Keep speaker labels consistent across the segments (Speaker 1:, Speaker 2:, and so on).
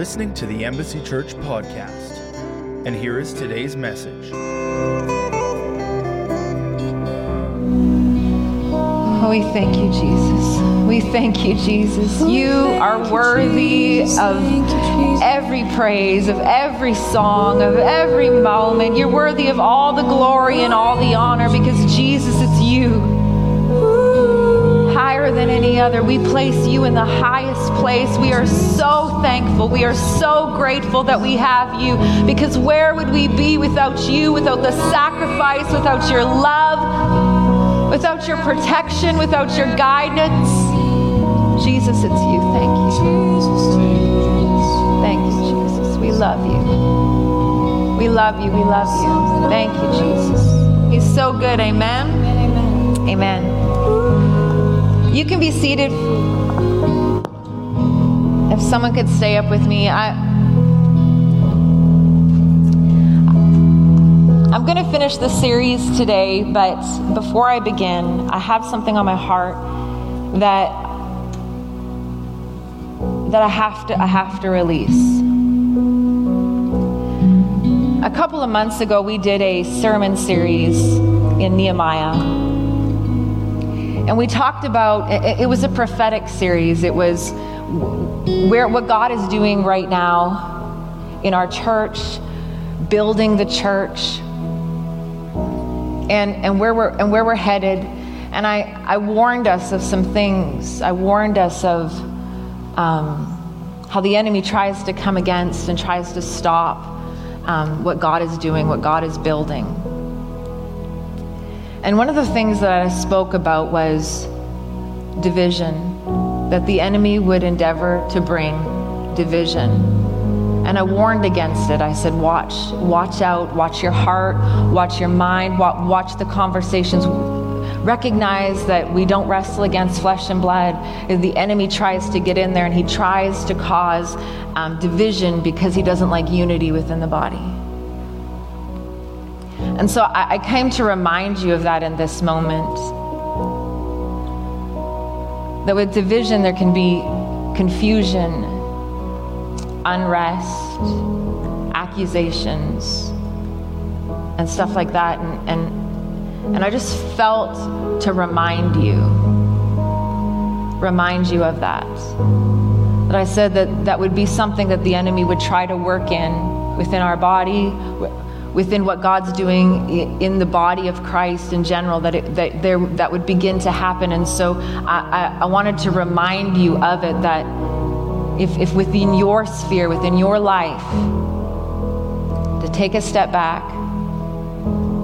Speaker 1: listening to the Embassy Church podcast. And here is today's message.
Speaker 2: Oh, we thank you, Jesus. We thank you, Jesus. You are worthy of every praise, of every song, of every moment. You're worthy of all the glory and all the honor because, Jesus, it's you higher than any other. We place you in the highest place. We are so thankful. We are so grateful that we have you because where would we be without you, without the sacrifice, without your love, without your protection, without your guidance? Jesus, it's you. Thank you. Thank you, Jesus. We love you. We love you. We love you. Thank you, Jesus. He's so good. Amen. Amen. You can be seated. If someone could stay up with me, I. I'm going to finish the series today, but before I begin, I have something on my heart that that I have to I have to release. A couple of months ago, we did a sermon series in Nehemiah. And we talked about it, it was a prophetic series. It was where what God is doing right now in our church, building the church, and, and where we're and where we're headed. And I, I warned us of some things. I warned us of um, how the enemy tries to come against and tries to stop um, what God is doing, what God is building. And one of the things that I spoke about was division, that the enemy would endeavor to bring division. And I warned against it. I said, watch, watch out, watch your heart, watch your mind, watch the conversations. Recognize that we don't wrestle against flesh and blood. The enemy tries to get in there and he tries to cause um, division because he doesn't like unity within the body. And so I, I came to remind you of that in this moment. That with division, there can be confusion, unrest, accusations, and stuff like that. And, and, and I just felt to remind you, remind you of that. That I said that that would be something that the enemy would try to work in within our body, within what God's doing in the body of Christ in general, that, it, that, there, that would begin to happen. And so I, I, I wanted to remind you of it that if, if within your sphere, within your life, to take a step back,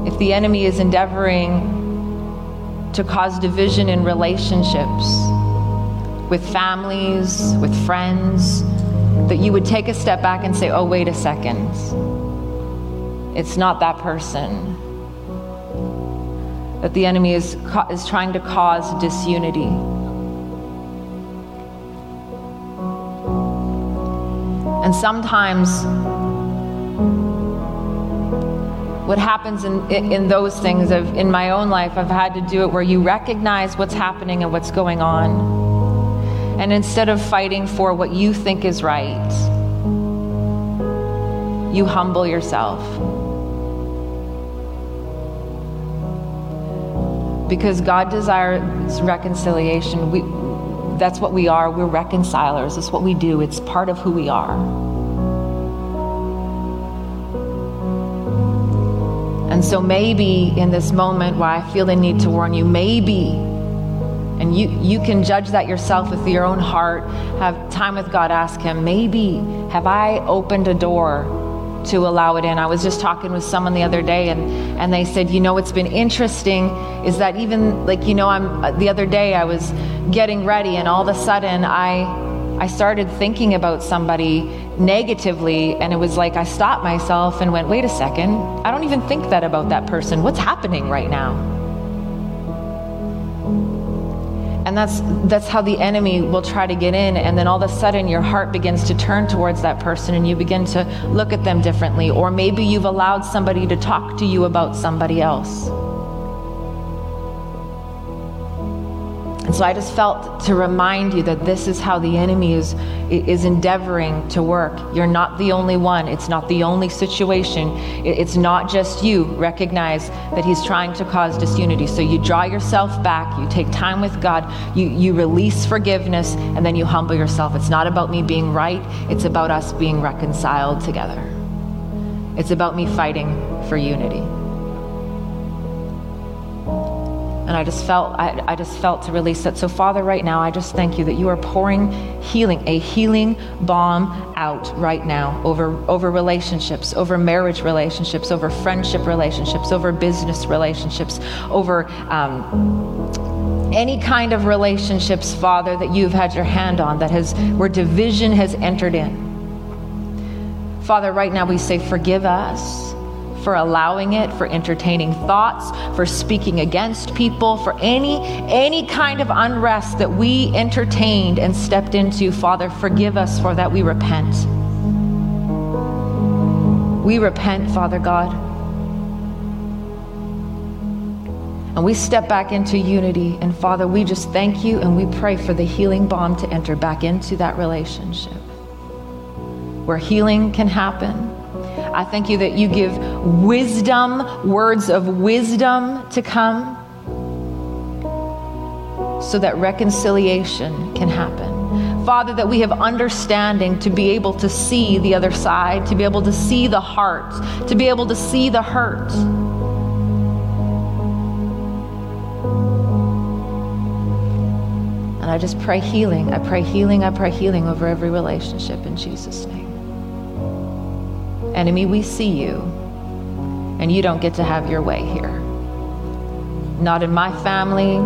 Speaker 2: if the enemy is endeavoring to cause division in relationships with families, with friends, that you would take a step back and say, oh, wait a second it's not that person. That the enemy is, is trying to cause disunity. And sometimes what happens in, in those things of in my own life i've had to do it where you recognize what's happening and what's going on and instead of fighting for what you think is right you humble yourself because God desires reconciliation. We, that's what we are. We're reconcilers. It's what we do, it's part of who we are. And so, maybe in this moment where I feel the need to warn you, maybe, and you, you can judge that yourself with your own heart, have time with God, ask Him, maybe have I opened a door to allow it in. I was just talking with someone the other day and, and they said, you know, what's been interesting is that even like, you know, I'm the other day I was getting ready and all of a sudden I I started thinking about somebody negatively and it was like I stopped myself and went, wait a second, I don't even think that about that person. What's happening right now? And that's that's how the enemy will try to get in and then all of a sudden your heart begins to turn towards that person and you begin to look at them differently or maybe you've allowed somebody to talk to you about somebody else. So I just felt to remind you that this is how the enemy is, is endeavoring to work. You're not the only one, it's not the only situation, it's not just you. Recognize that he's trying to cause disunity. So you draw yourself back, you take time with God, you, you release forgiveness, and then you humble yourself. It's not about me being right, it's about us being reconciled together. It's about me fighting for unity. And I just felt I, I, just felt to release that. So Father, right now, I just thank you that you are pouring healing, a healing balm out right now over over relationships, over marriage relationships, over friendship relationships, over business relationships, over um, any kind of relationships, Father, that you've had your hand on that has where division has entered in. Father, right now we say, forgive us for allowing it, for entertaining thoughts, for speaking against people, for any any kind of unrest that we entertained and stepped into. Father, forgive us for that. We repent. We repent, Father God. And we step back into unity. And Father, we just thank you and we pray for the healing balm to enter back into that relationship where healing can happen, I thank you that you give wisdom, words of wisdom to come so that reconciliation can happen. Father, that we have understanding to be able to see the other side, to be able to see the heart, to be able to see the hurt. And I just pray healing. I pray healing. I pray healing over every relationship in Jesus' name. Enemy, we see you, and you don't get to have your way here. Not in my family,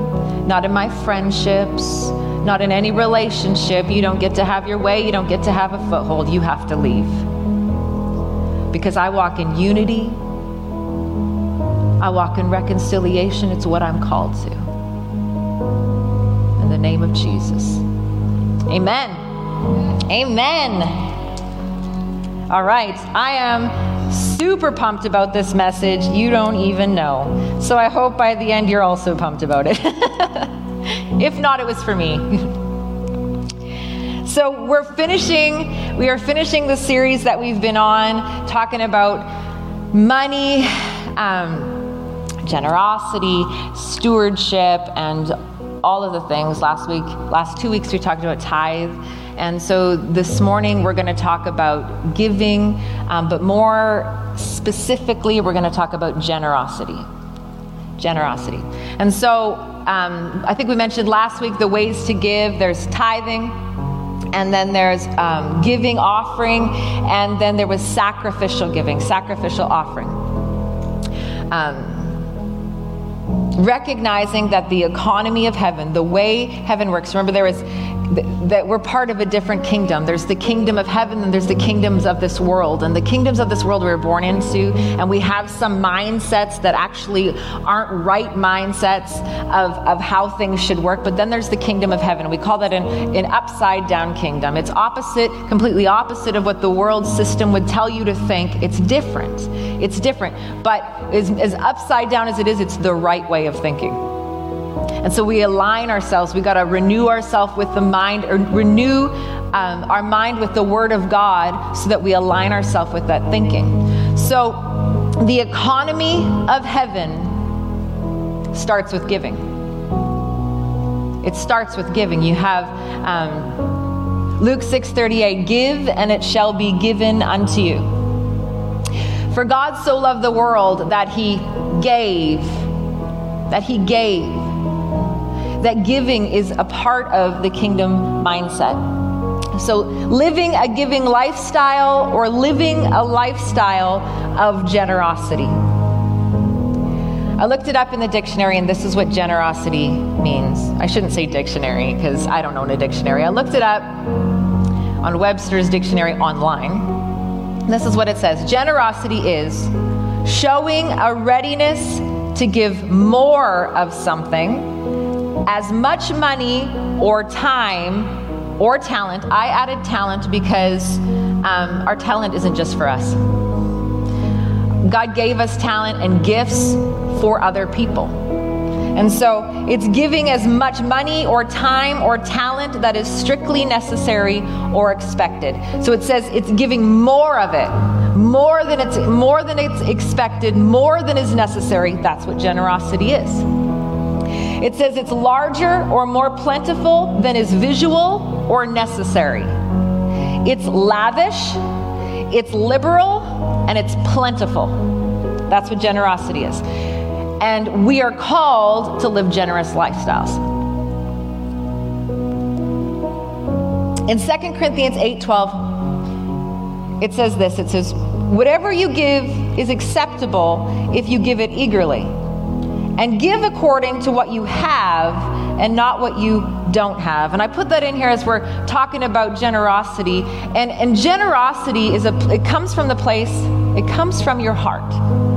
Speaker 2: not in my friendships, not in any relationship. You don't get to have your way, you don't get to have a foothold. You have to leave. Because I walk in unity, I walk in reconciliation. It's what I'm called to. In the name of Jesus. Amen. Amen. All right, I am super pumped about this message. You don't even know. So I hope by the end you're also pumped about it. if not, it was for me. so we're finishing, we are finishing the series that we've been on, talking about money, um, generosity, stewardship, and all of the things. Last week, last two weeks, we talked about tithe. And so this morning we're going to talk about giving, um, but more specifically, we're going to talk about generosity. Generosity. And so um, I think we mentioned last week the ways to give there's tithing, and then there's um, giving offering, and then there was sacrificial giving, sacrificial offering. Um, recognizing that the economy of heaven, the way heaven works, remember there is that we're part of a different kingdom. There's the kingdom of heaven and there's the kingdoms of this world. And the kingdoms of this world we were born into, and we have some mindsets that actually aren't right mindsets of, of how things should work. But then there's the kingdom of heaven. We call that an, an upside down kingdom. It's opposite, completely opposite of what the world system would tell you to think. It's different. It's different. But as, as upside down as it is, it's the right way of thinking. And so we align ourselves. We got to renew ourselves with the mind, or renew um, our mind with the Word of God so that we align ourselves with that thinking. So the economy of heaven starts with giving. It starts with giving. You have um, Luke 6:38, "Give and it shall be given unto you." For God so loved the world that he gave, that he gave that giving is a part of the kingdom mindset. So, living a giving lifestyle or living a lifestyle of generosity. I looked it up in the dictionary, and this is what generosity means. I shouldn't say dictionary because I don't own a dictionary. I looked it up on Webster's dictionary online. This is what it says Generosity is showing a readiness to give more of something as much money or time or talent. I added talent because um, our talent isn't just for us. God gave us talent and gifts for other people. And so it's giving as much money or time or talent that is strictly necessary or expected. So it says it's giving more of it, more than it's more than it's expected, more than is necessary. That's what generosity is. It says it's larger or more plentiful than is visual or necessary. It's lavish, it's liberal, and it's plentiful. That's what generosity is and we are called to live generous lifestyles. In 2 Corinthians 8:12 it says this it says whatever you give is acceptable if you give it eagerly and give according to what you have and not what you don't have. And I put that in here as we're talking about generosity. And, and generosity is a it comes from the place, it comes from your heart.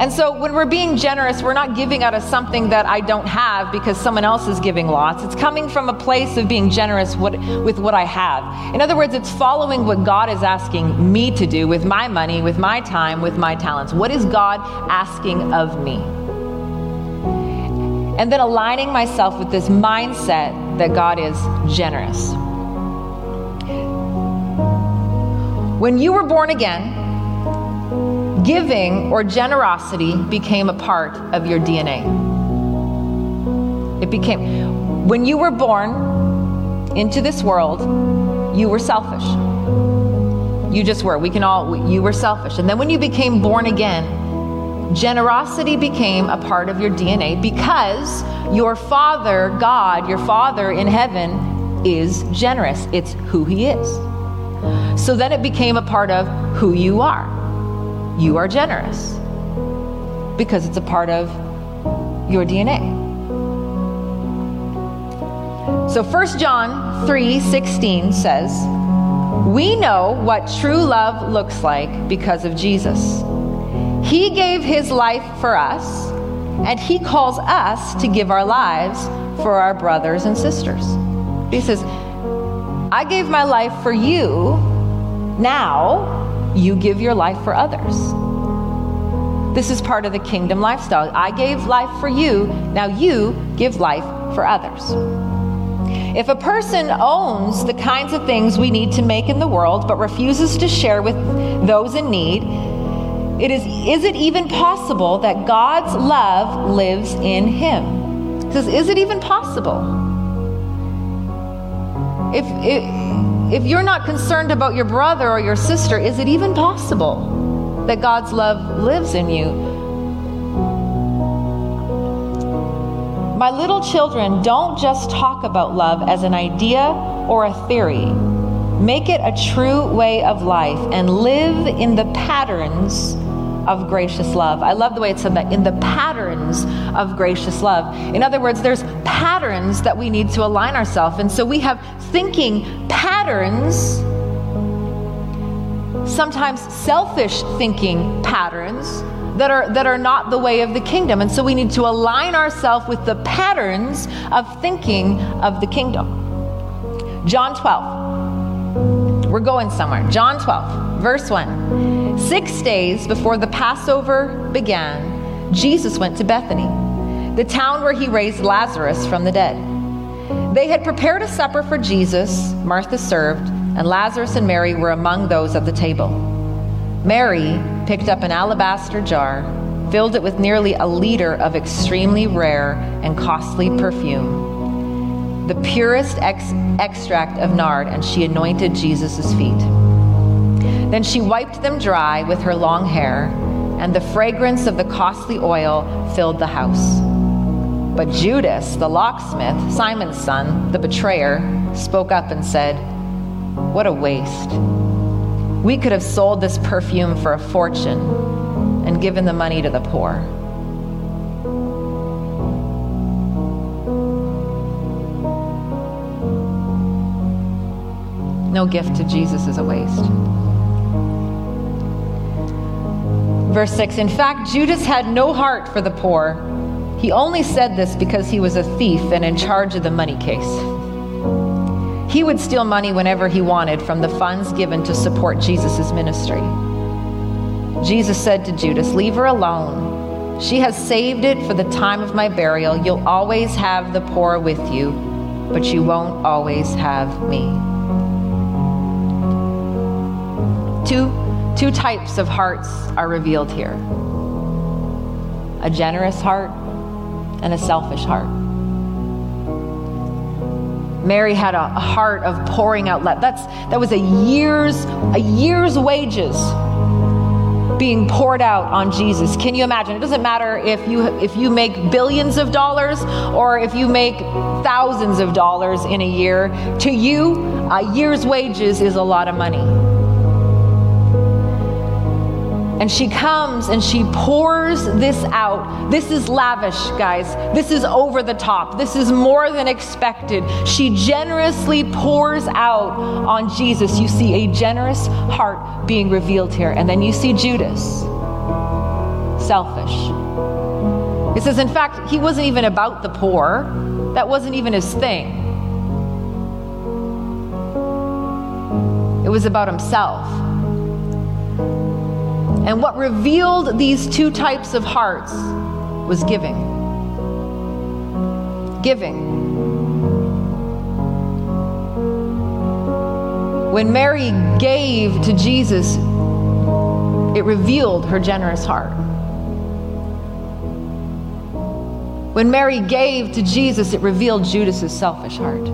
Speaker 2: And so when we're being generous, we're not giving out of something that I don't have because someone else is giving lots. It's coming from a place of being generous with what I have. In other words, it's following what God is asking me to do with my money, with my time, with my talents. What is God asking of me? And then aligning myself with this mindset that God is generous. When you were born again, giving or generosity became a part of your DNA. It became, when you were born into this world, you were selfish. You just were. We can all, you were selfish. And then when you became born again, generosity became a part of your DNA because your Father, God, your Father in heaven, is generous. It's who He is. So then it became a part of who you are you are generous because it's a part of your DNA. So 1 John 3:16 says, "We know what true love looks like because of Jesus. He gave his life for us, and he calls us to give our lives for our brothers and sisters." He says, "I gave my life for you. Now you give your life for others. This is part of the kingdom lifestyle. I gave life for you, now you give life for others. If a person owns the kinds of things we need to make in the world but refuses to share with those in need, it is, is it even possible that God's love lives in him? Says, Is it even possible? If, if if you're not concerned about your brother or your sister, is it even possible that God's love lives in you? My little children, don't just talk about love as an idea or a theory. Make it a true way of life and live in the patterns of gracious love. I love the way it said that in the patterns of gracious love. In other words, there's patterns that we need to align ourselves. And so we have thinking patterns, sometimes selfish thinking patterns that are that are not the way of the kingdom. And so we need to align ourselves with the patterns of thinking of the kingdom. John 12. We're going somewhere. John 12, verse 1. 6 days before the Passover began, Jesus went to Bethany, the town where he raised Lazarus from the dead. They had prepared a supper for Jesus, Martha served, and Lazarus and Mary were among those at the table. Mary picked up an alabaster jar, filled it with nearly a liter of extremely rare and costly perfume, the purest ex- extract of nard, and she anointed Jesus' feet. Then she wiped them dry with her long hair, and the fragrance of the costly oil filled the house. But Judas, the locksmith, Simon's son, the betrayer, spoke up and said, What a waste. We could have sold this perfume for a fortune and given the money to the poor. No gift to Jesus is a waste. Verse 6 In fact, Judas had no heart for the poor he only said this because he was a thief and in charge of the money case. He would steal money whenever he wanted from the funds given to support Jesus' ministry. Jesus said to Judas, Leave her alone. She has saved it for the time of my burial. You'll always have the poor with you, but you won't always have me. Two, two types of hearts are revealed here a generous heart and a selfish heart. Mary had a, heart of pouring out. That's that was a year's a year's wages being poured out on Jesus. Can you imagine? It doesn't matter if you if you make billions of dollars or if you make thousands of dollars in a year. To you, a year's wages is a lot of money. And she comes and she pours this out. This is lavish, guys. This is over the top. This is more than expected. She generously pours out on Jesus. You see a generous heart being revealed here. And then you see Judas, selfish. It says, in fact, he wasn't even about the poor, that wasn't even his thing. It was about himself. And what revealed these two types of hearts was giving. Giving. When Mary gave to Jesus, it revealed her generous heart. When Mary gave to Jesus, it revealed Judas's selfish heart.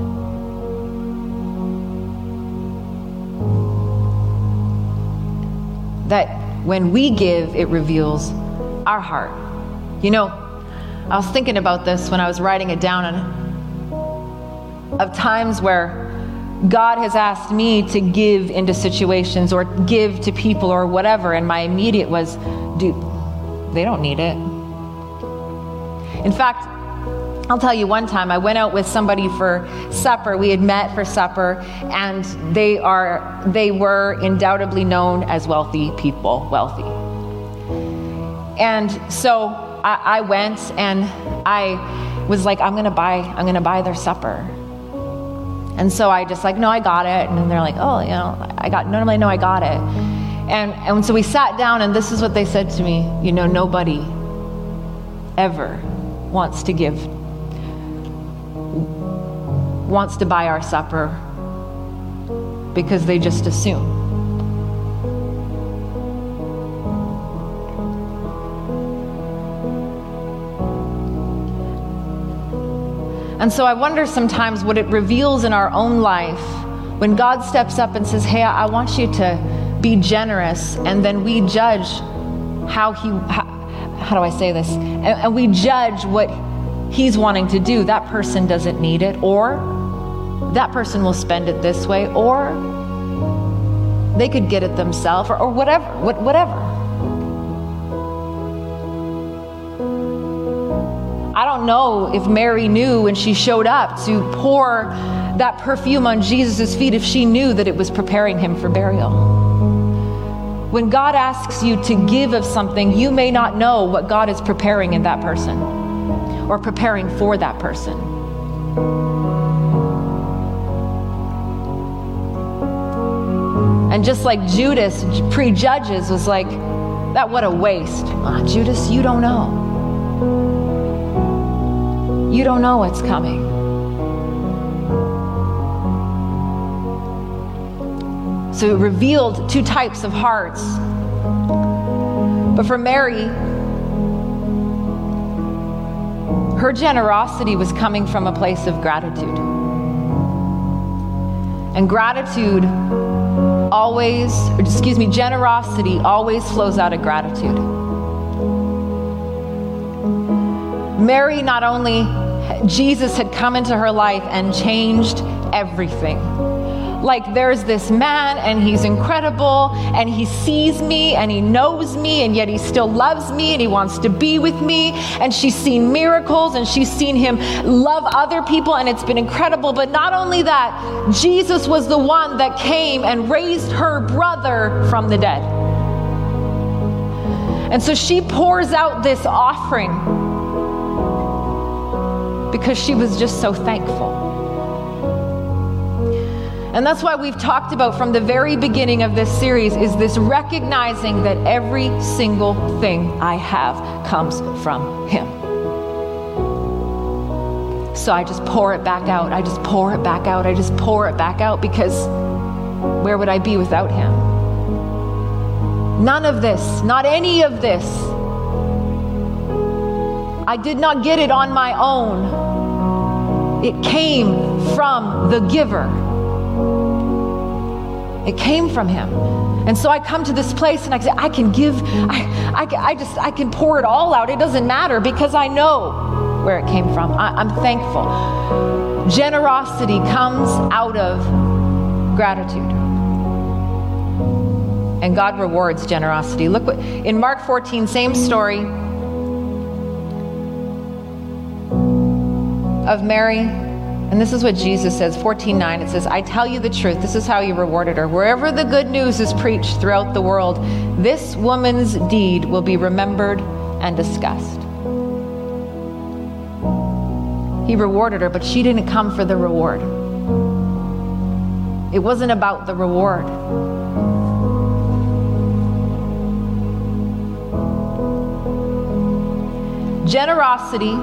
Speaker 2: When we give, it reveals our heart. You know, I was thinking about this when I was writing it down, and of times where God has asked me to give into situations or give to people or whatever, and my immediate was, dude, they don't need it. In fact, I'll tell you one time I went out with somebody for supper. We had met for supper and they are they were undoubtedly known as wealthy people, wealthy. And so I, I went and I was like, I'm gonna buy, I'm gonna buy their supper. And so I just like, no, I got it. And they're like, oh, you know, I got normally no, I got it. And and so we sat down and this is what they said to me, you know, nobody ever wants to give wants to buy our supper because they just assume. And so I wonder sometimes what it reveals in our own life when God steps up and says, Hey, I want you to be generous, and then we judge how He, how, how do I say this? And, and we judge what He's wanting to do. That person doesn't need it, or that person will spend it this way, or they could get it themselves, or, or whatever, what, whatever. I don't know if Mary knew when she showed up to pour that perfume on Jesus' feet, if she knew that it was preparing him for burial. When God asks you to give of something, you may not know what God is preparing in that person or preparing for that person. And just like Judas prejudges was like, that what a waste. Ah, Judas, you don't know. You don't know what's coming. So it revealed two types of hearts. But for Mary, her generosity was coming from a place of gratitude. And gratitude always, excuse me, generosity always flows out of gratitude. Mary not only, Jesus had come into her life and changed everything like there's this man and he's incredible and he sees me and he knows me and yet he still loves me and he wants to be with me. And she's seen miracles and she's seen him love other people and it's been incredible. But not only that, Jesus was the one that came and raised her brother from the dead. And so she pours out this offering because she was just so thankful. And that's why we've talked about from the very beginning of this series is this recognizing that every single thing I have comes from Him. So I just pour it back out. I just pour it back out. I just pour it back out because where would I be without Him? None of this, not any of this. I did not get it on my own. It came from the giver. It came from him. And so I come to this place and I say, I can give, I, I, I just, I can pour it all out. It doesn't matter because I know where it came from. I, I'm thankful. Generosity comes out of gratitude. And God rewards generosity. Look what, in Mark 14, same story of Mary and this is what Jesus says, 14:9. It says, "I tell you the truth. This is how you rewarded her. Wherever the good news is preached throughout the world, this woman's deed will be remembered and discussed." He rewarded her, but she didn't come for the reward. It wasn't about the reward. Generosity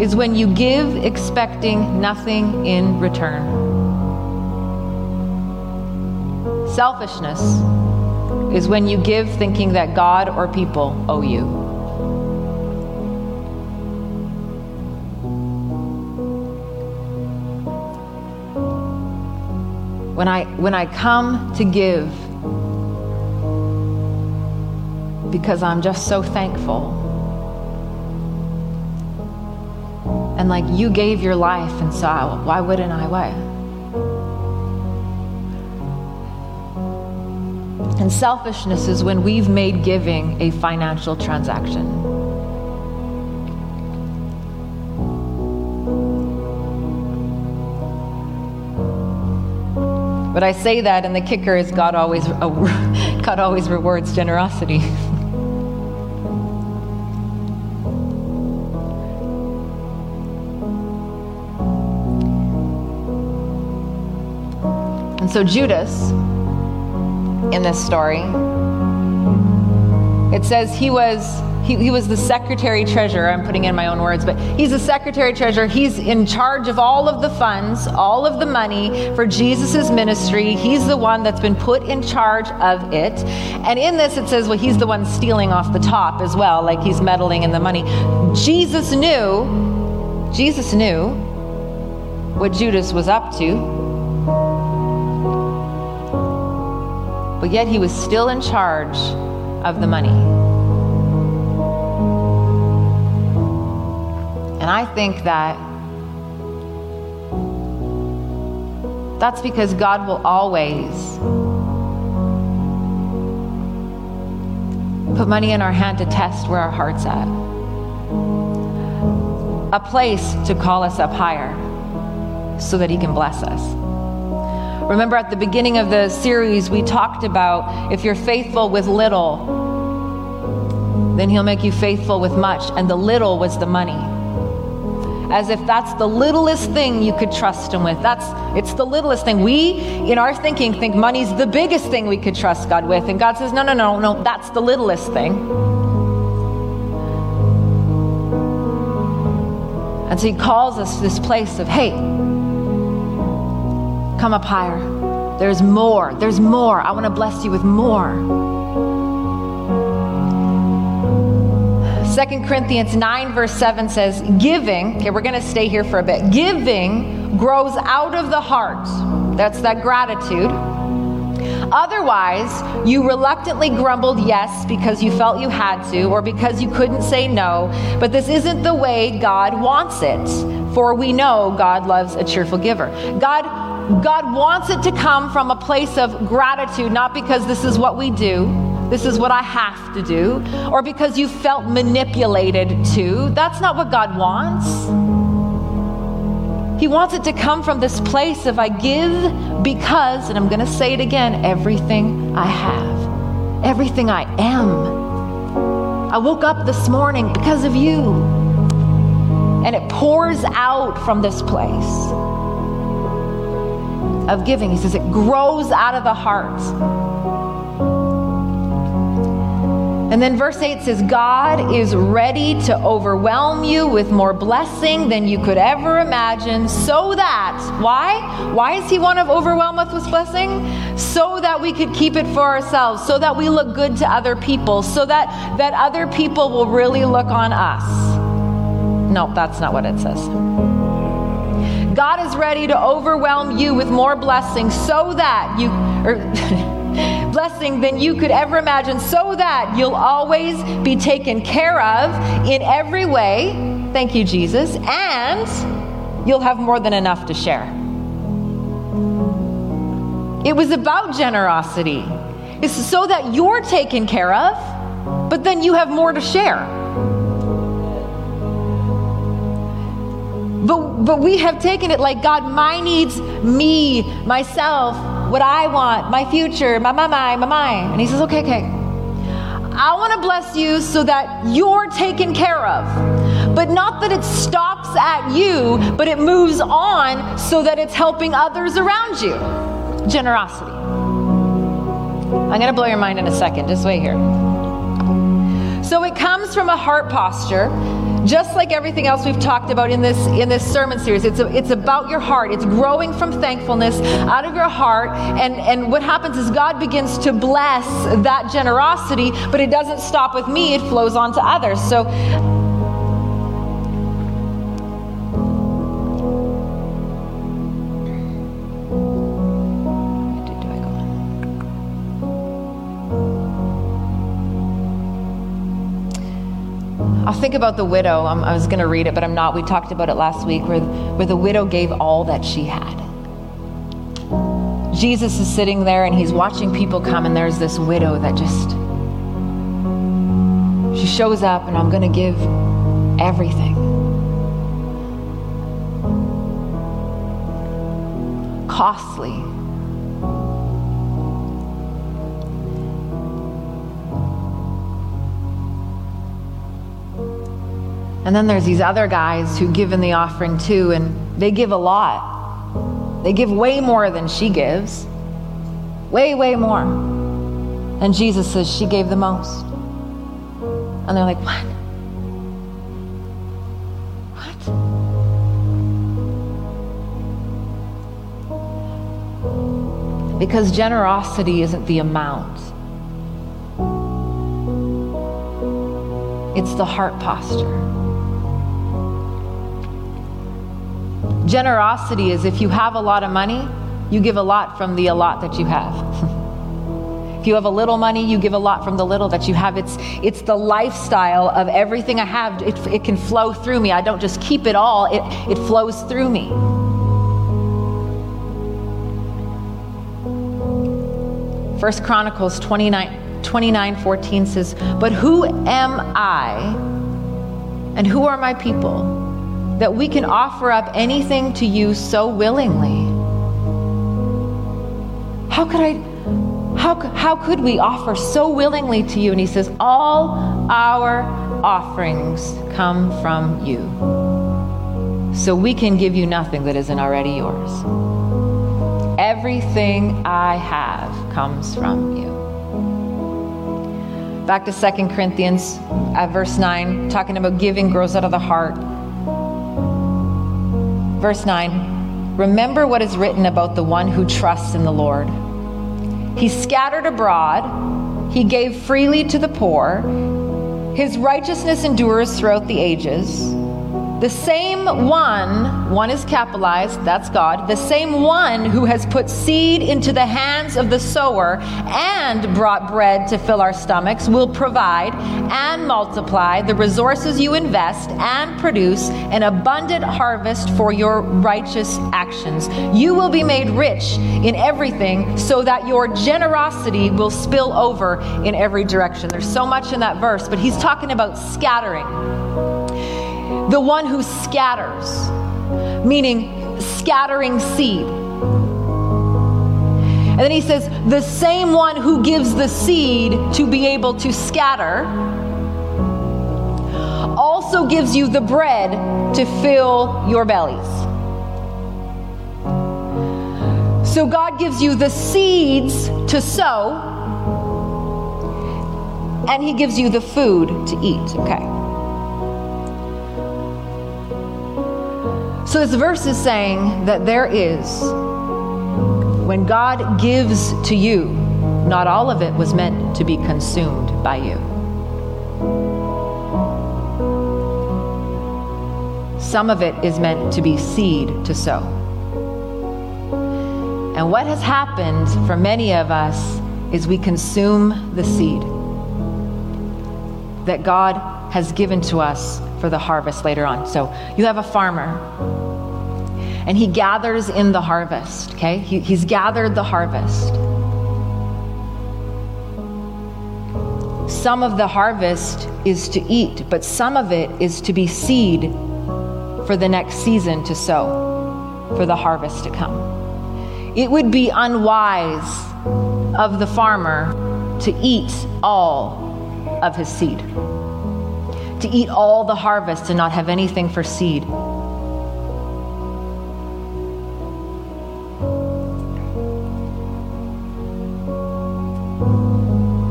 Speaker 2: is when you give expecting nothing in return. Selfishness is when you give thinking that God or people owe you. When I, when I come to give because I'm just so thankful and like you gave your life and so why wouldn't i why and selfishness is when we've made giving a financial transaction. But i say that and the kicker is god always god always rewards generosity And so Judas, in this story, it says he was he, he, was the secretary treasurer. I'm putting in my own words, but he's the secretary treasurer. He's in charge of all of the funds, all of the money for Jesus' ministry. He's the one that's been put in charge of it. And in this, it says, well, he's the one stealing off the top as well, like he's meddling in the money. Jesus knew, Jesus knew what Judas was up to. But yet he was still in charge of the money. And I think that that's because God will always put money in our hand to test where our heart's at. A place to call us up higher so that he can bless us. Remember at the beginning of the series, we talked about if you're faithful with little, then he'll make you faithful with much. And the little was the money. As if that's the littlest thing you could trust him with. That's it's the littlest thing. We, in our thinking, think money's the biggest thing we could trust God with. And God says, no, no, no, no, that's the littlest thing. And so he calls us to this place of, hey, Come up higher. There's more. There's more. I want to bless you with more. 2 Corinthians 9, verse 7 says, Giving, okay, we're going to stay here for a bit. Giving grows out of the heart. That's that gratitude. Otherwise, you reluctantly grumbled yes because you felt you had to or because you couldn't say no. But this isn't the way God wants it, for we know God loves a cheerful giver. God God wants it to come from a place of gratitude, not because this is what we do, this is what I have to do, or because you felt manipulated to. That's not what God wants. He wants it to come from this place of I give because, and I'm going to say it again, everything I have, everything I am. I woke up this morning because of you. And it pours out from this place. of giving. He says it grows out of the heart. And then verse 8 says, God is ready to overwhelm you with more blessing than you could ever imagine, so that, why? Why does He want to overwhelm us with blessing? So that we could keep it for ourselves, so that we look good to other people, so that, that other people will really look on us. No, that's not what it says. God is ready to overwhelm you with more blessing so that you. Or, er, blessing than you could ever imagine, so that you'll always be taken care of in every way. Thank you, Jesus. And you'll have more than enough to share. It was about generosity. It's so that you're taken care of, but then you have more to share. But, but we have taken it like God, my needs, me, myself, what I want, my future, my, my, my, my, my. And he says, okay, okay. I want to bless you so that you're taken care of. But not that it stops at you, but it moves on so that it's helping others around you. Generosity. I'm going to blow your mind in a second. Just wait here. So it comes from a heart posture just like everything else we've talked about in this in this sermon series it's a, it's about your heart. It's growing from thankfulness out of your heart. And and what happens is god begins to bless that generosity but it doesn't stop with me. It flows on to others. So think about the widow. I'm, i was going to read it, but I'm not. We talked about it last week where, where the widow gave all that she had. Jesus is sitting there and he's watching people come, and there's this widow that just, she shows up, and I'm going to give everything. Costly And then there's these other guys who give in the offering too, and they give a lot. They give way more than she gives. Way, way more. And Jesus says she gave the most. And they're like, what? What? Because generosity isn't the amount, it's the heart posture. Generosity is if you have a lot of money, you give a lot from the a lot that you have. if you have a little money, you give a lot from the little that you have. It's, it's the lifestyle of everything I have. It, it can flow through me. I don't just keep it all, it, it flows through me. First Chronicles 29, 29 14 says, But who am I and who are my people? That we can offer up anything to you so willingly. How could I? How, how could we offer so willingly to you? And he says, All our offerings come from you. So we can give you nothing that isn't already yours. Everything I have comes from you. Back to Second Corinthians, uh, verse 9, talking about giving grows out of the heart. Verse 9 Remember what is written about the one who trusts in the Lord. He scattered abroad, he gave freely to the poor, his righteousness endures throughout the ages. The same one, one is capitalized, that's God, the same one who has put seed into the hands of the sower and brought bread to fill our stomachs will provide and multiply the resources you invest and produce an abundant harvest for your righteous actions. You will be made rich in everything so that your generosity will spill over in every direction. There's so much in that verse, but he's talking about scattering the one who scatters, meaning scattering seed. And then he says, the same one who gives the seed to be able to scatter also gives you the bread to fill your bellies. So God gives you the seeds to sow, and He gives you the food to eat, okay? So this verse is saying that there is, when God gives to you, not all of it was meant to be consumed by you. Some of it is meant to be seed to sow. And what has happened for many of us is we consume the seed that God has given to us for the harvest later on. So you have a farmer, and he gathers in the harvest, okay? He, he's gathered the harvest. Some of the harvest is to eat, but some of it is to be seed for the next season to sow, for the harvest to come. It would be unwise of the farmer to eat all of his seed, to eat all the harvest and not have anything for seed.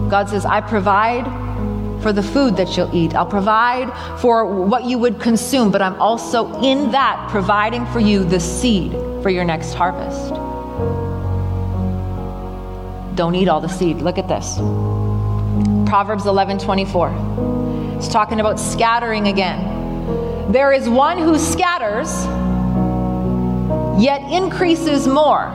Speaker 2: God says, I provide for the food that you'll eat. I'll provide for what you would consume, but I'm also in that providing for you the seed for your next harvest. Don't eat all the seed. Look at this. Proverbs 11 24. It's talking about scattering again. There is one who scatters, yet increases more.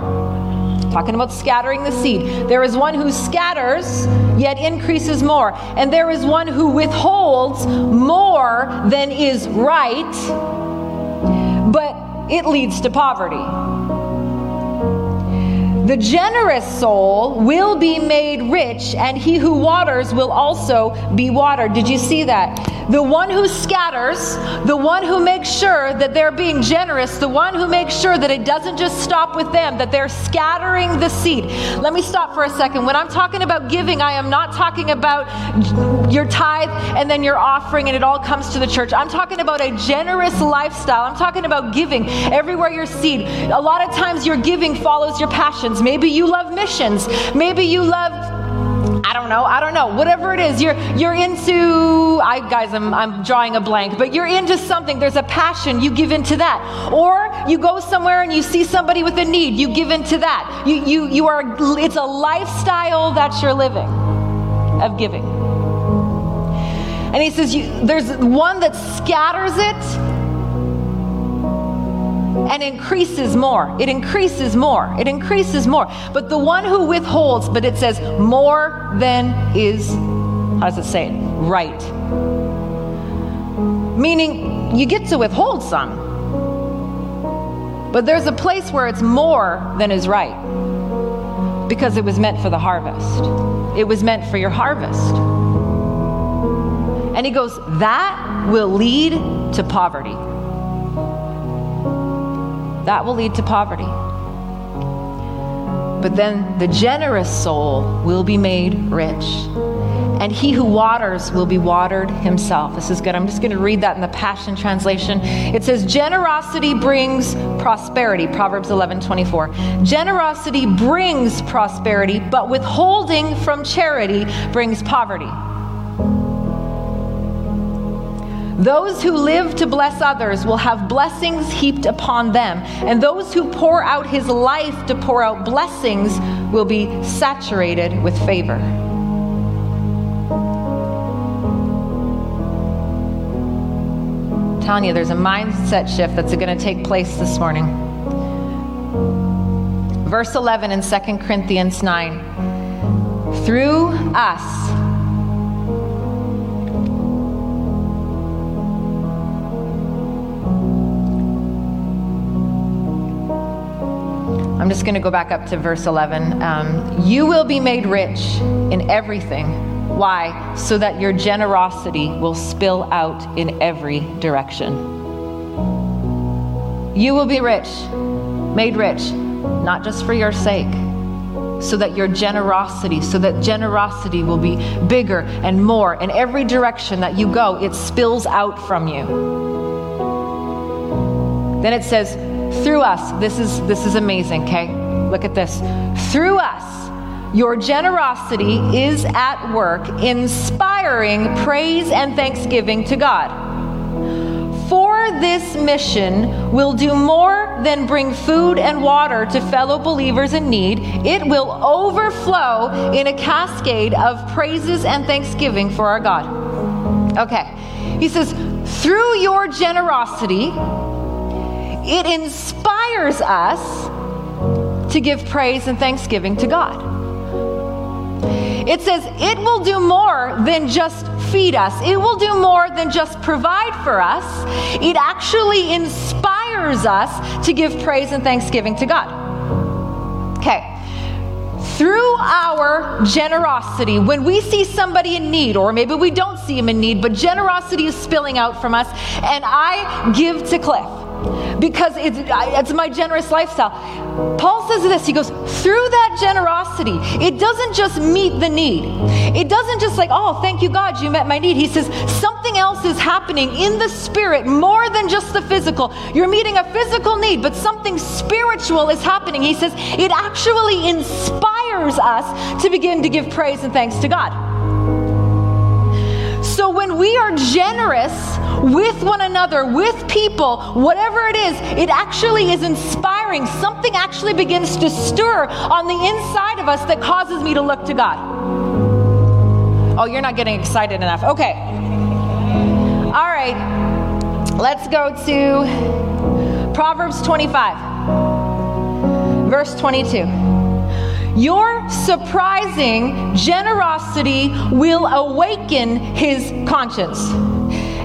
Speaker 2: Talking about scattering the seed. There is one who scatters, yet increases more. And there is one who withholds more than is right, but it leads to poverty. The generous soul will be made rich, and he who waters will also be watered. Did you see that? The one who scatters, the one who makes sure that they're being generous, the one who makes sure that it doesn't just stop with them, that they're scattering the seed. Let me stop for a second. When I'm talking about giving, I am not talking about your tithe and then your offering and it all comes to the church. I'm talking about a generous lifestyle. I'm talking about giving everywhere your seed. A lot of times your giving follows your passions. Maybe you love missions. Maybe you love I don't know, I don't know, whatever it is, you're you're into I guys I'm I'm drawing a blank, but you're into something, there's a passion, you give into that. Or you go somewhere and you see somebody with a need, you give into that. You you you are it's a lifestyle that you're living of giving. And he says you, there's one that scatters it and increases more. It increases more. It increases more. But the one who withholds, but it says more than is, how does it say it? Right. Meaning you get to withhold some. But there's a place where it's more than is right because it was meant for the harvest. It was meant for your harvest. And he goes, that will lead to poverty that will lead to poverty. But then the generous soul will be made rich. And he who waters will be watered himself. This is good. I'm just going to read that in the Passion Translation. It says, Generosity brings prosperity. Proverbs 11 24. Generosity brings prosperity, but withholding from charity brings poverty. Those who live to bless others will have blessings heaped upon them, and those who pour out his life to pour out blessings will be saturated with favor. I'm telling you, there's a mindset shift that's going to take place this morning. Verse 11 in 2 Corinthians 9. Through us, I'm just going to go back up to verse 11. Um, you will be made rich in everything. Why? So that your generosity will spill out in every direction. You will be rich, made rich, not just for your sake, so that your generosity, so that generosity will be bigger and more. In every direction that you go, it spills out from you. Then it says, through us. This is this is amazing, okay? look at this. Through us, your generosity is at work, inspiring praise and thanksgiving to God for this mission will do more than bring food and water to fellow believers in need. It will overflow in a cascade of praises and thanksgiving for our God. Okay. He says, through your generosity, it inspires us to give praise and thanksgiving to God. It says it will do more than just feed us, it will do more than just provide for us. It actually inspires us to give praise and thanksgiving to God. Okay. Through our generosity, when we see somebody in need, or maybe we don't see him in need, but generosity is spilling out from us, and I give to Cliff because it's, it's my generous lifestyle. Paul says this he goes, through that generosity, it doesn't just meet the need. It doesn't just like, oh, thank you, God, you met my need. He says, something else is happening in the spirit more than just the physical. You're meeting a physical need, but something spiritual is happening. He says, it actually inspires us to begin to give praise and thanks to God. So when we are generous with one another, with people, whatever it is, it actually is inspiring. Something actually begins to stir on the inside of us that causes me to look to God. Oh, you're not getting excited enough. Okay. All right. Let's go to Proverbs 25, verse 22. Your surprising generosity will awaken his conscience,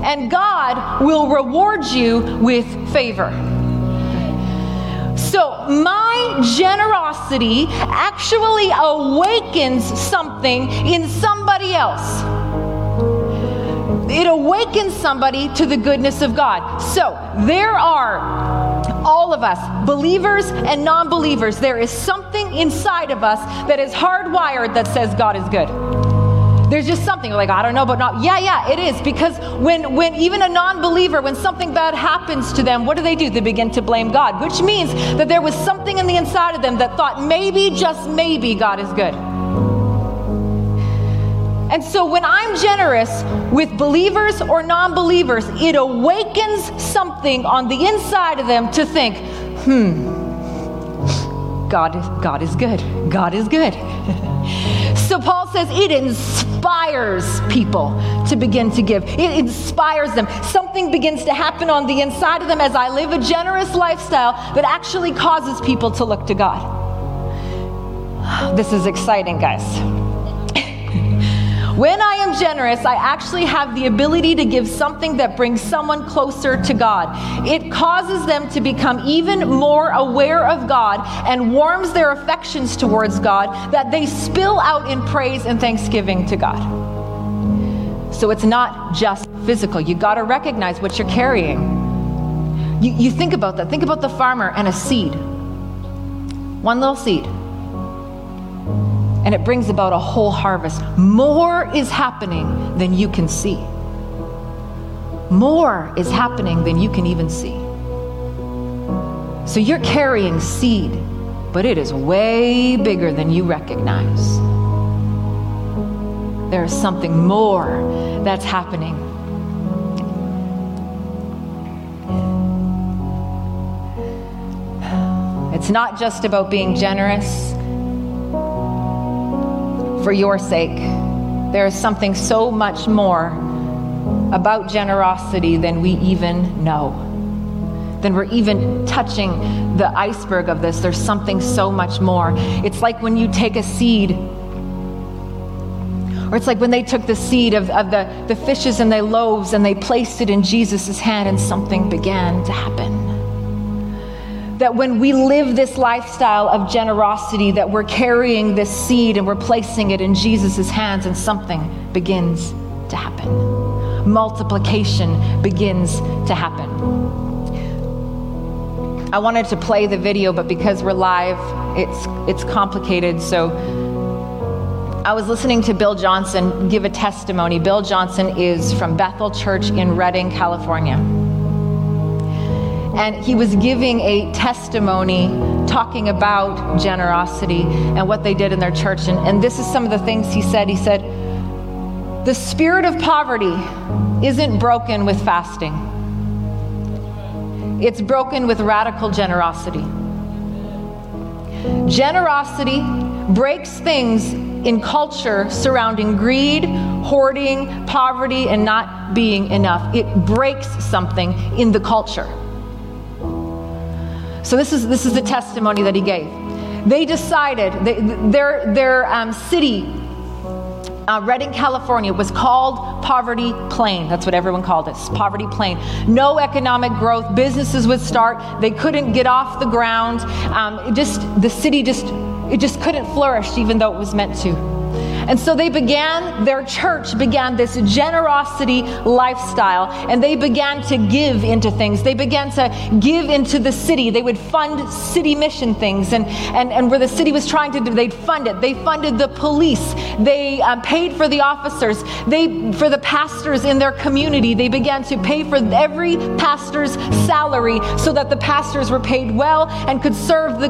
Speaker 2: and God will reward you with favor. So, my generosity actually awakens something in somebody else. It awakens somebody to the goodness of God. So, there are all of us, believers and non believers, there is something inside of us that is hardwired that says God is good. There's just something like I don't know, but not. Yeah, yeah, it is because when when even a non-believer, when something bad happens to them, what do they do? They begin to blame God, which means that there was something in the inside of them that thought maybe, just maybe, God is good. And so when I'm generous with believers or non believers, it awakens something on the inside of them to think, hmm, God, God is good. God is good. so Paul says it inspires people to begin to give. It inspires them. Something begins to happen on the inside of them as I live a generous lifestyle that actually causes people to look to God. This is exciting, guys. When I am generous, I actually have the ability to give something that brings someone closer to God. It causes them to become even more aware of God and warms their affections towards God that they spill out in praise and thanksgiving to God. So it's not just physical. You got to recognize what you're carrying. You, you think about that. Think about the farmer and a seed. One little seed and it brings about a whole harvest. More is happening than you can see. More is happening than you can even see. So you're carrying seed, but it is way bigger than you recognize. There is something more that's happening. It's not just about being generous for your sake. There is something so much more about generosity than we even know. Than we're even touching the iceberg of this. There's something so much more. It's like when you take a seed or it's like when they took the seed of, of the, the fishes and the loaves and they placed it in Jesus' hand and something began to happen that when we live this lifestyle of generosity that we're carrying this seed and we're placing it in jesus' hands and something begins to happen. Multiplication begins to happen. I wanted to play the video but because we're live it's it's complicated so I was listening to Bill Johnson give a testimony. Bill Johnson is from Bethel Church in Redding, California and he was giving a testimony talking about generosity and what they did in their church. And, and this is some of the things he said. He said, The spirit of poverty isn't broken with fasting, it's broken with radical generosity. Generosity breaks things in culture surrounding greed, hoarding, poverty, and not being enough. It breaks something in the culture. So this is this is the testimony that he gave. They decided they, their their um, city. Uh, Redding, California, was called Poverty Plain. That's what everyone called it, Poverty Plain. No economic growth. Businesses would start. They couldn't get off the ground. Um, just the city just it just couldn't flourish, even though it was meant to. And so they began, their church began this generosity lifestyle, and they began to give into things. They began to give into the city. They would fund city mission things, and, and, and where the city was trying to do, they'd fund it. They funded the police. They um, paid for the officers. They, for the pastors in their community, they began to pay for every pastor's salary so that the pastors were paid well and could serve the,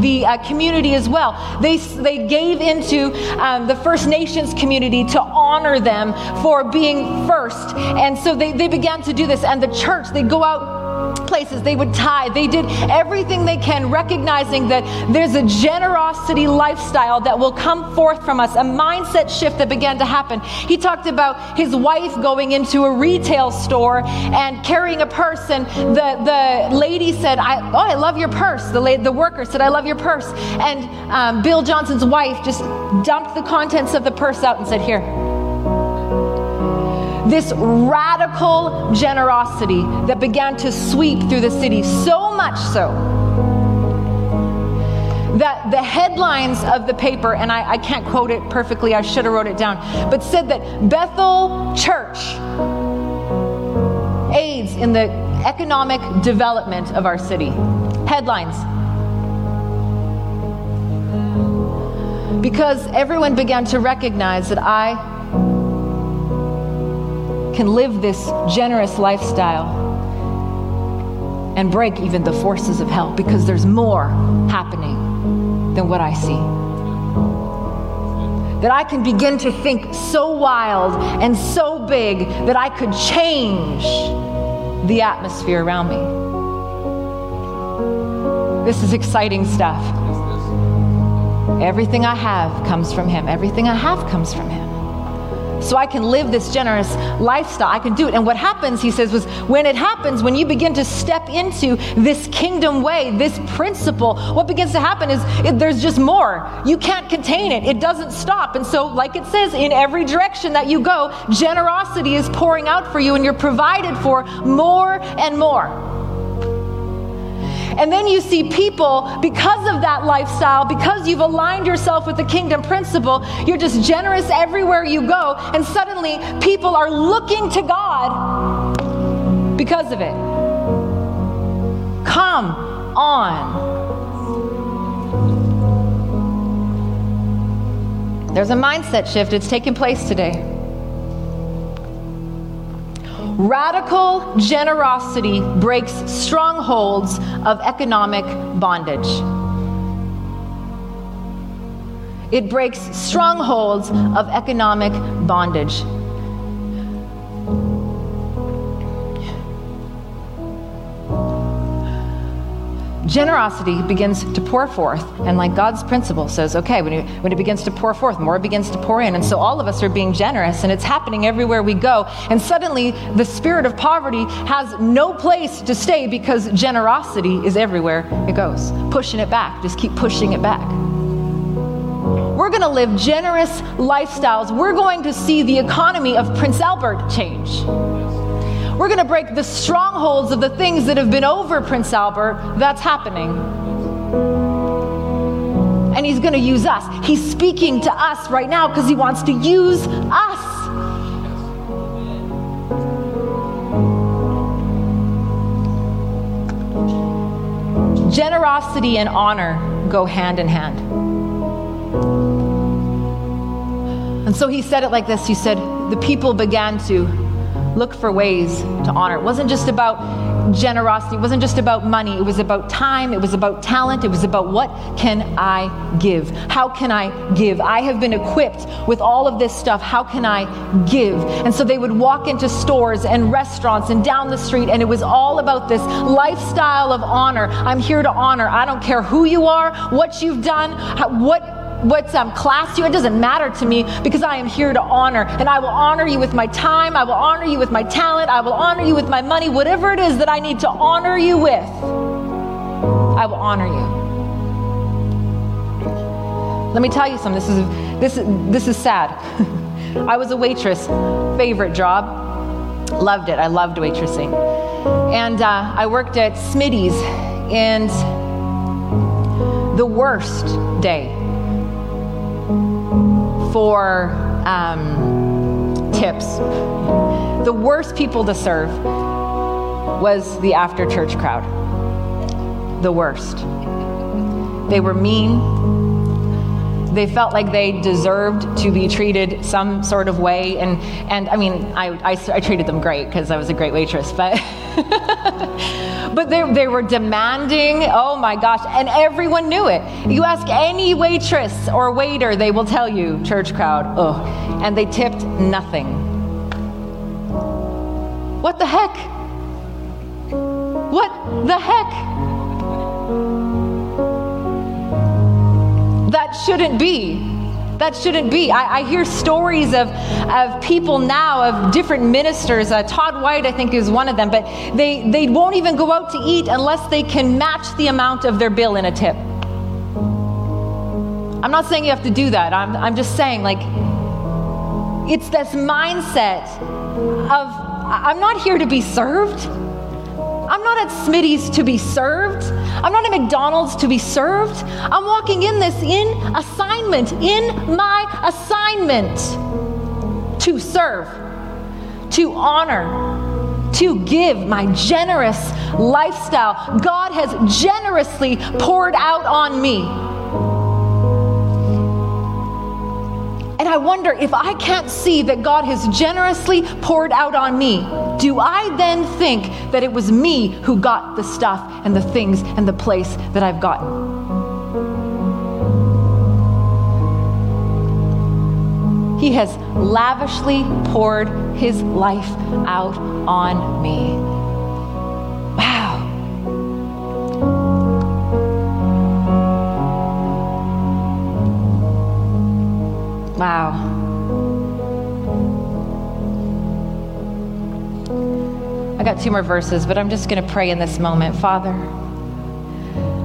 Speaker 2: the uh, community as well. They, they gave into um, the first First Nations community to honor them for being first. And so they, they began to do this. And the church, they go out places. They would tithe. They did everything they can, recognizing that there's a generosity lifestyle that will come forth from us, a mindset shift that began to happen. He talked about his wife going into a retail store and carrying a purse, and the, the lady said, I, Oh, I love your purse. The, la- the worker said, I love your purse. And um, Bill Johnson's wife just dumped the contents of the purse out and said, Here this radical generosity that began to sweep through the city, so much so that the headlines of the paper, and I, I can't quote it perfectly, I should have wrote it down, but said that Bethel Church aids in the economic development of our city. Headlines. Because everyone began to recognize that I can live this generous lifestyle and break even the forces of hell because there's more happening than what I see. That I can begin to think so wild and so big that I could change the atmosphere around me. This is exciting stuff. Everything I have comes from Him. Everything I have comes from Him so I can live this generous lifestyle. I can do it. And what happens, he says, was when it happens, when you begin to step into this kingdom way, this principle, what begins to happen is it, there's just more. You can't contain it, it doesn't stop. And so, like it says, in every direction that you go, generosity is pouring out for you, and you're provided for more and more. And then you see people, because of that lifestyle, because you've aligned yourself with the kingdom principle, you're just generous everywhere you go. And suddenly people are looking to God because of it. Come on. There's a mindset shift. It's taking place today. Radical generosity breaks strongholds of economic bondage. It breaks strongholds of economic bondage. Generosity begins to pour forth. And like God's principle says, okay, when it, when it begins to pour forth, more begins to pour in. And so all of us are being generous, and it's happening everywhere we go. And suddenly the spirit of poverty has no place to stay because generosity is everywhere it goes. Pushing it back, just keep pushing it back. We're going to live generous lifestyles. We're going to see the economy of Prince Albert change. We're going to break the strongholds of the things that have been over Prince Albert. That's happening. And he's going to use us. He's speaking to us right now because he wants to use us. Generosity and honor go hand in hand. And so he said it like this He said, The people began to look for ways to honor. It wasn't just about generosity. It wasn't just about money, it was about time, it was about talent, it was about what can I give? How can I give? I have been equipped with all of this stuff. How can I give? And so they would walk into stores and restaurants and down the street, and it was all about this lifestyle of honor. I'm here to honor. I don't care who you are, what you've done, what what um, class you it doesn't matter to me because i am here to honor. And i will honor you with my time. I will honor you with my talent. I will honor you with my money. Whatever it is that i need to honor you with i will honor you. Let me tell you something. This is this, this is sad. I was a waitress. Favorite job. Loved it. I loved waitressing. And uh, i worked at smitty's and the worst day for um, tips. The worst people to serve was the after church crowd. The worst. They were mean. They felt like they deserved to be treated some sort of way. And, and I mean, I, I, I treated them great because I was a great waitress, but. but they, they were demanding. Oh my gosh. And everyone knew it. You ask any waitress or waiter, they will tell you, church crowd, oh. And they tipped nothing. What the heck? What the heck? That shouldn't be. That shouldn't be. I, I, hear stories of, of people now, of different ministers. Uh, Todd White, I think, is one of them, but they, they won't even go out to eat unless they can match the amount of their bill in a tip. I'm not saying you have to do that. I'm, I'm just saying, like, it's this mindset of, I'm not here to be served. I'm not at Smitty's to be served. I'm not at McDonald's to be served. I'm walking in this in assignment, in my assignment to serve, to honor, to give my generous lifestyle. God has generously poured out on me. And I wonder if I can't see that God has generously poured out on me, do I then think that it was me who got the stuff and the things and the place that I've gotten? He has lavishly poured his life out on me. Wow. I got two more verses, but I'm just going to pray in this moment. Father,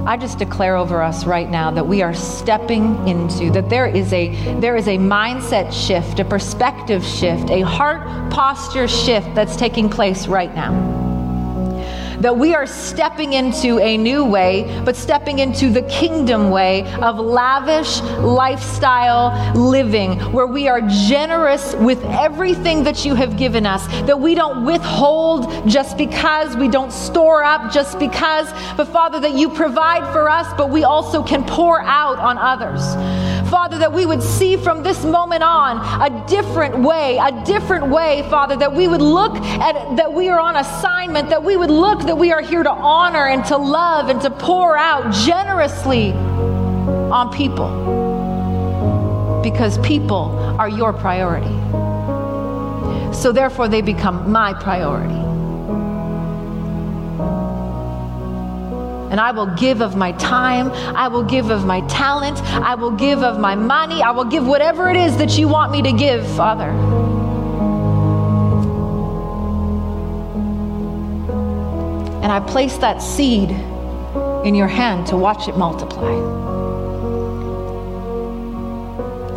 Speaker 2: I just declare over us right now that we are stepping into that there is a there is a mindset shift, a perspective shift, a heart posture shift that's taking place right now that we are stepping into a new way, but stepping into the kingdom way of lavish lifestyle living, where we are generous with everything that you have given us, that we don't withhold just because, we don't store up just because, but Father, that you provide for us, but we also can pour out on others. Father, that we would see from this moment on a different way, a different way, Father, that we would look at that we are on assignment, that we would look that we are here to honor and to love and to pour out generously on people. Because people are your priority. So therefore, they become my priority. And I will give of my time, I will give of my talent, I will give of my money, I will give whatever it is that you want me to give, Father. And I place that seed in your hand to watch it multiply.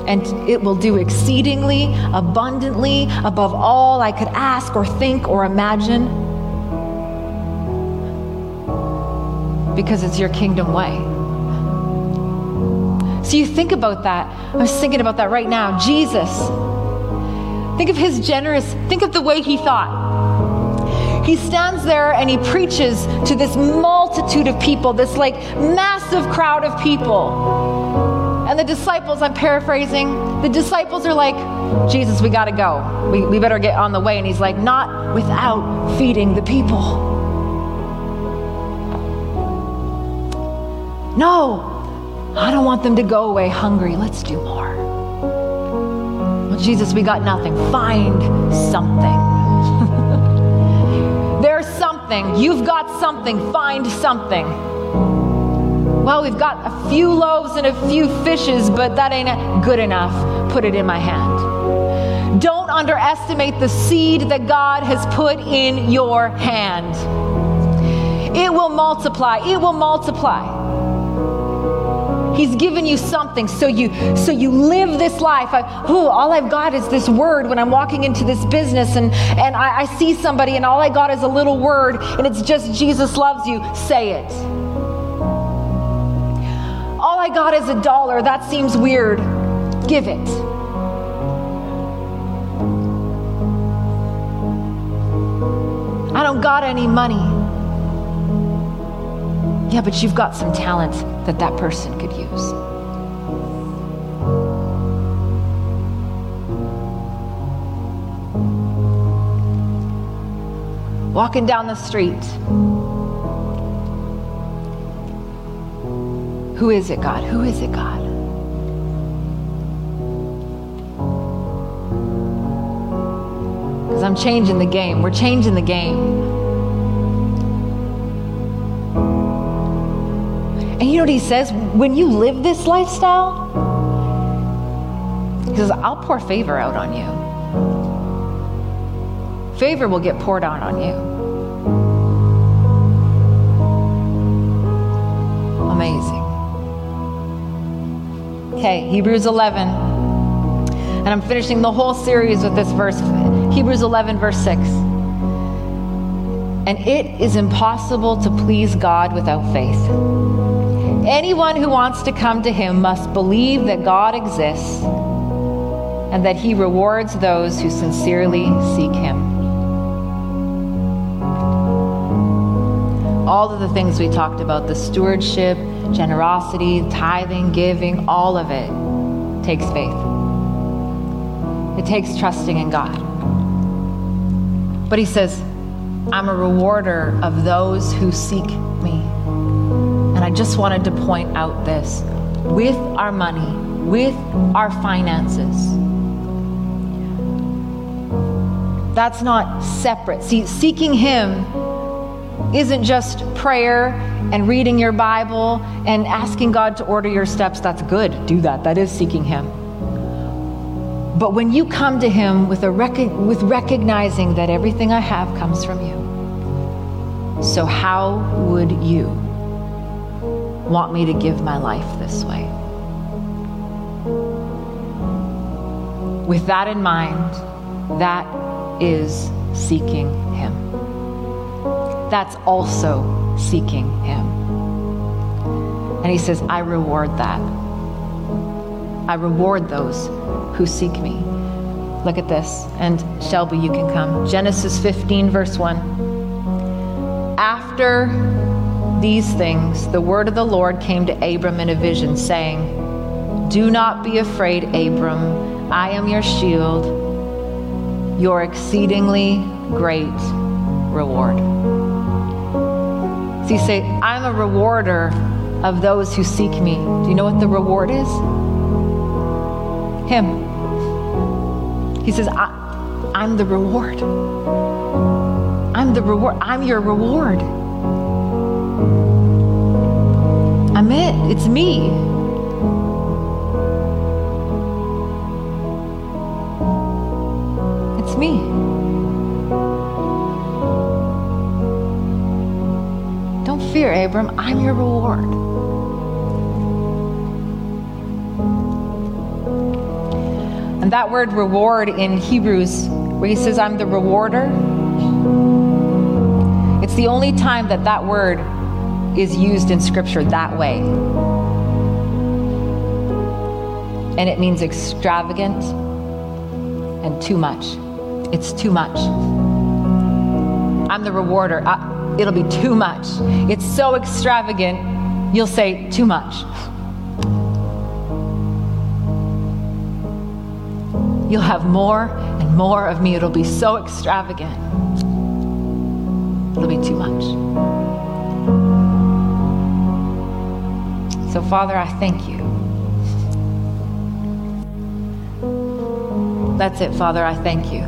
Speaker 2: And it will do exceedingly, abundantly, above all I could ask or think or imagine. Because it's your kingdom way. So you think about that. I was thinking about that right now. Jesus. Think of his generous, think of the way he thought. He stands there and he preaches to this multitude of people, this like massive crowd of people. And the disciples, I'm paraphrasing, the disciples are like, Jesus, we got to go. We, we better get on the way. And he's like, not without feeding the people. No, I don't want them to go away hungry. Let's do more. Well, Jesus, we got nothing. Find something. There's something. You've got something. Find something. Well, we've got a few loaves and a few fishes, but that ain't good enough. Put it in my hand. Don't underestimate the seed that God has put in your hand. It will multiply. It will multiply. He's given you something so you so you live this life. Ooh, all I've got is this word when I'm walking into this business and and I, I see somebody and all I got is a little word and it's just Jesus loves you. Say it. All I got is a dollar. That seems weird. Give it. I don't got any money. Yeah, but you've got some talent that that person could use. Walking down the street. Who is it, God? Who is it, God? Because I'm changing the game. We're changing the game. You know what he says? When you live this lifestyle, he says, I'll pour favor out on you. Favor will get poured out on you. Amazing. Okay, Hebrews 11. And I'm finishing the whole series with this verse Hebrews 11, verse 6. And it is impossible to please God without faith. Anyone who wants to come to him must believe that God exists and that he rewards those who sincerely seek him. All of the things we talked about the stewardship, generosity, tithing, giving all of it takes faith. It takes trusting in God. But he says, I'm a rewarder of those who seek just wanted to point out this with our money, with our finances. That's not separate. See, seeking Him isn't just prayer and reading your Bible and asking God to order your steps. That's good. Do that. That is seeking Him. But when you come to Him with, a rec- with recognizing that everything I have comes from you, so how would you? Want me to give my life this way. With that in mind, that is seeking Him. That's also seeking Him. And He says, I reward that. I reward those who seek me. Look at this. And Shelby, you can come. Genesis 15, verse 1. After these things, the word of the Lord came to Abram in a vision, saying, Do not be afraid, Abram. I am your shield, your exceedingly great reward. You say, I'm a rewarder of those who seek me. Do you know what the reward is? Him. He says, I, I'm the reward. I'm the reward. I'm your reward. It's me. It's me. Don't fear, Abram. I'm your reward. And that word reward in Hebrews, where he says, I'm the rewarder, it's the only time that that word is used in Scripture that way. And it means extravagant and too much. It's too much. I'm the rewarder. I, it'll be too much. It's so extravagant, you'll say, too much. You'll have more and more of me. It'll be so extravagant. It'll be too much. So, Father, I thank you. That's it, Father. I thank you.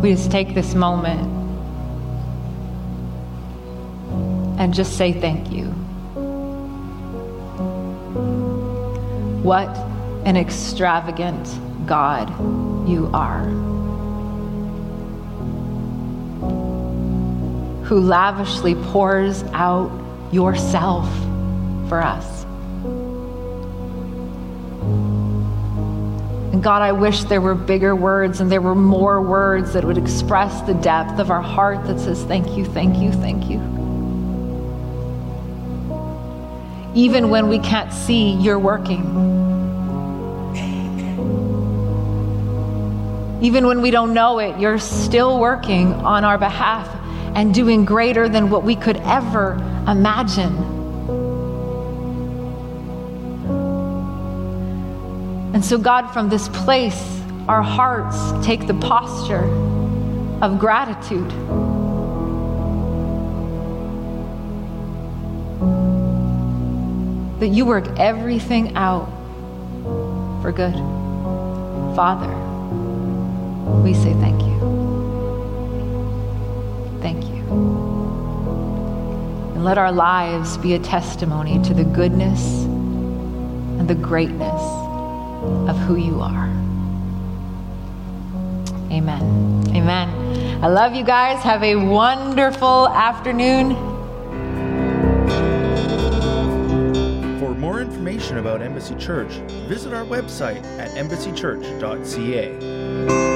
Speaker 2: We just take this moment and just say thank you. What an extravagant God you are. Who lavishly pours out yourself for us. And God, I wish there were bigger words and there were more words that would express the depth of our heart that says, Thank you, thank you, thank you. Even when we can't see you're working. Even when we don't know it, you're still working on our behalf and doing greater than what we could ever imagine. And so, God, from this place, our hearts take the posture of gratitude. That you work everything out for good. Father, we say thank you. And let our lives be a testimony to the goodness and the greatness of who you are. Amen. Amen. I love you guys. Have a wonderful afternoon.
Speaker 1: For more information about Embassy Church, visit our website at embassychurch.ca.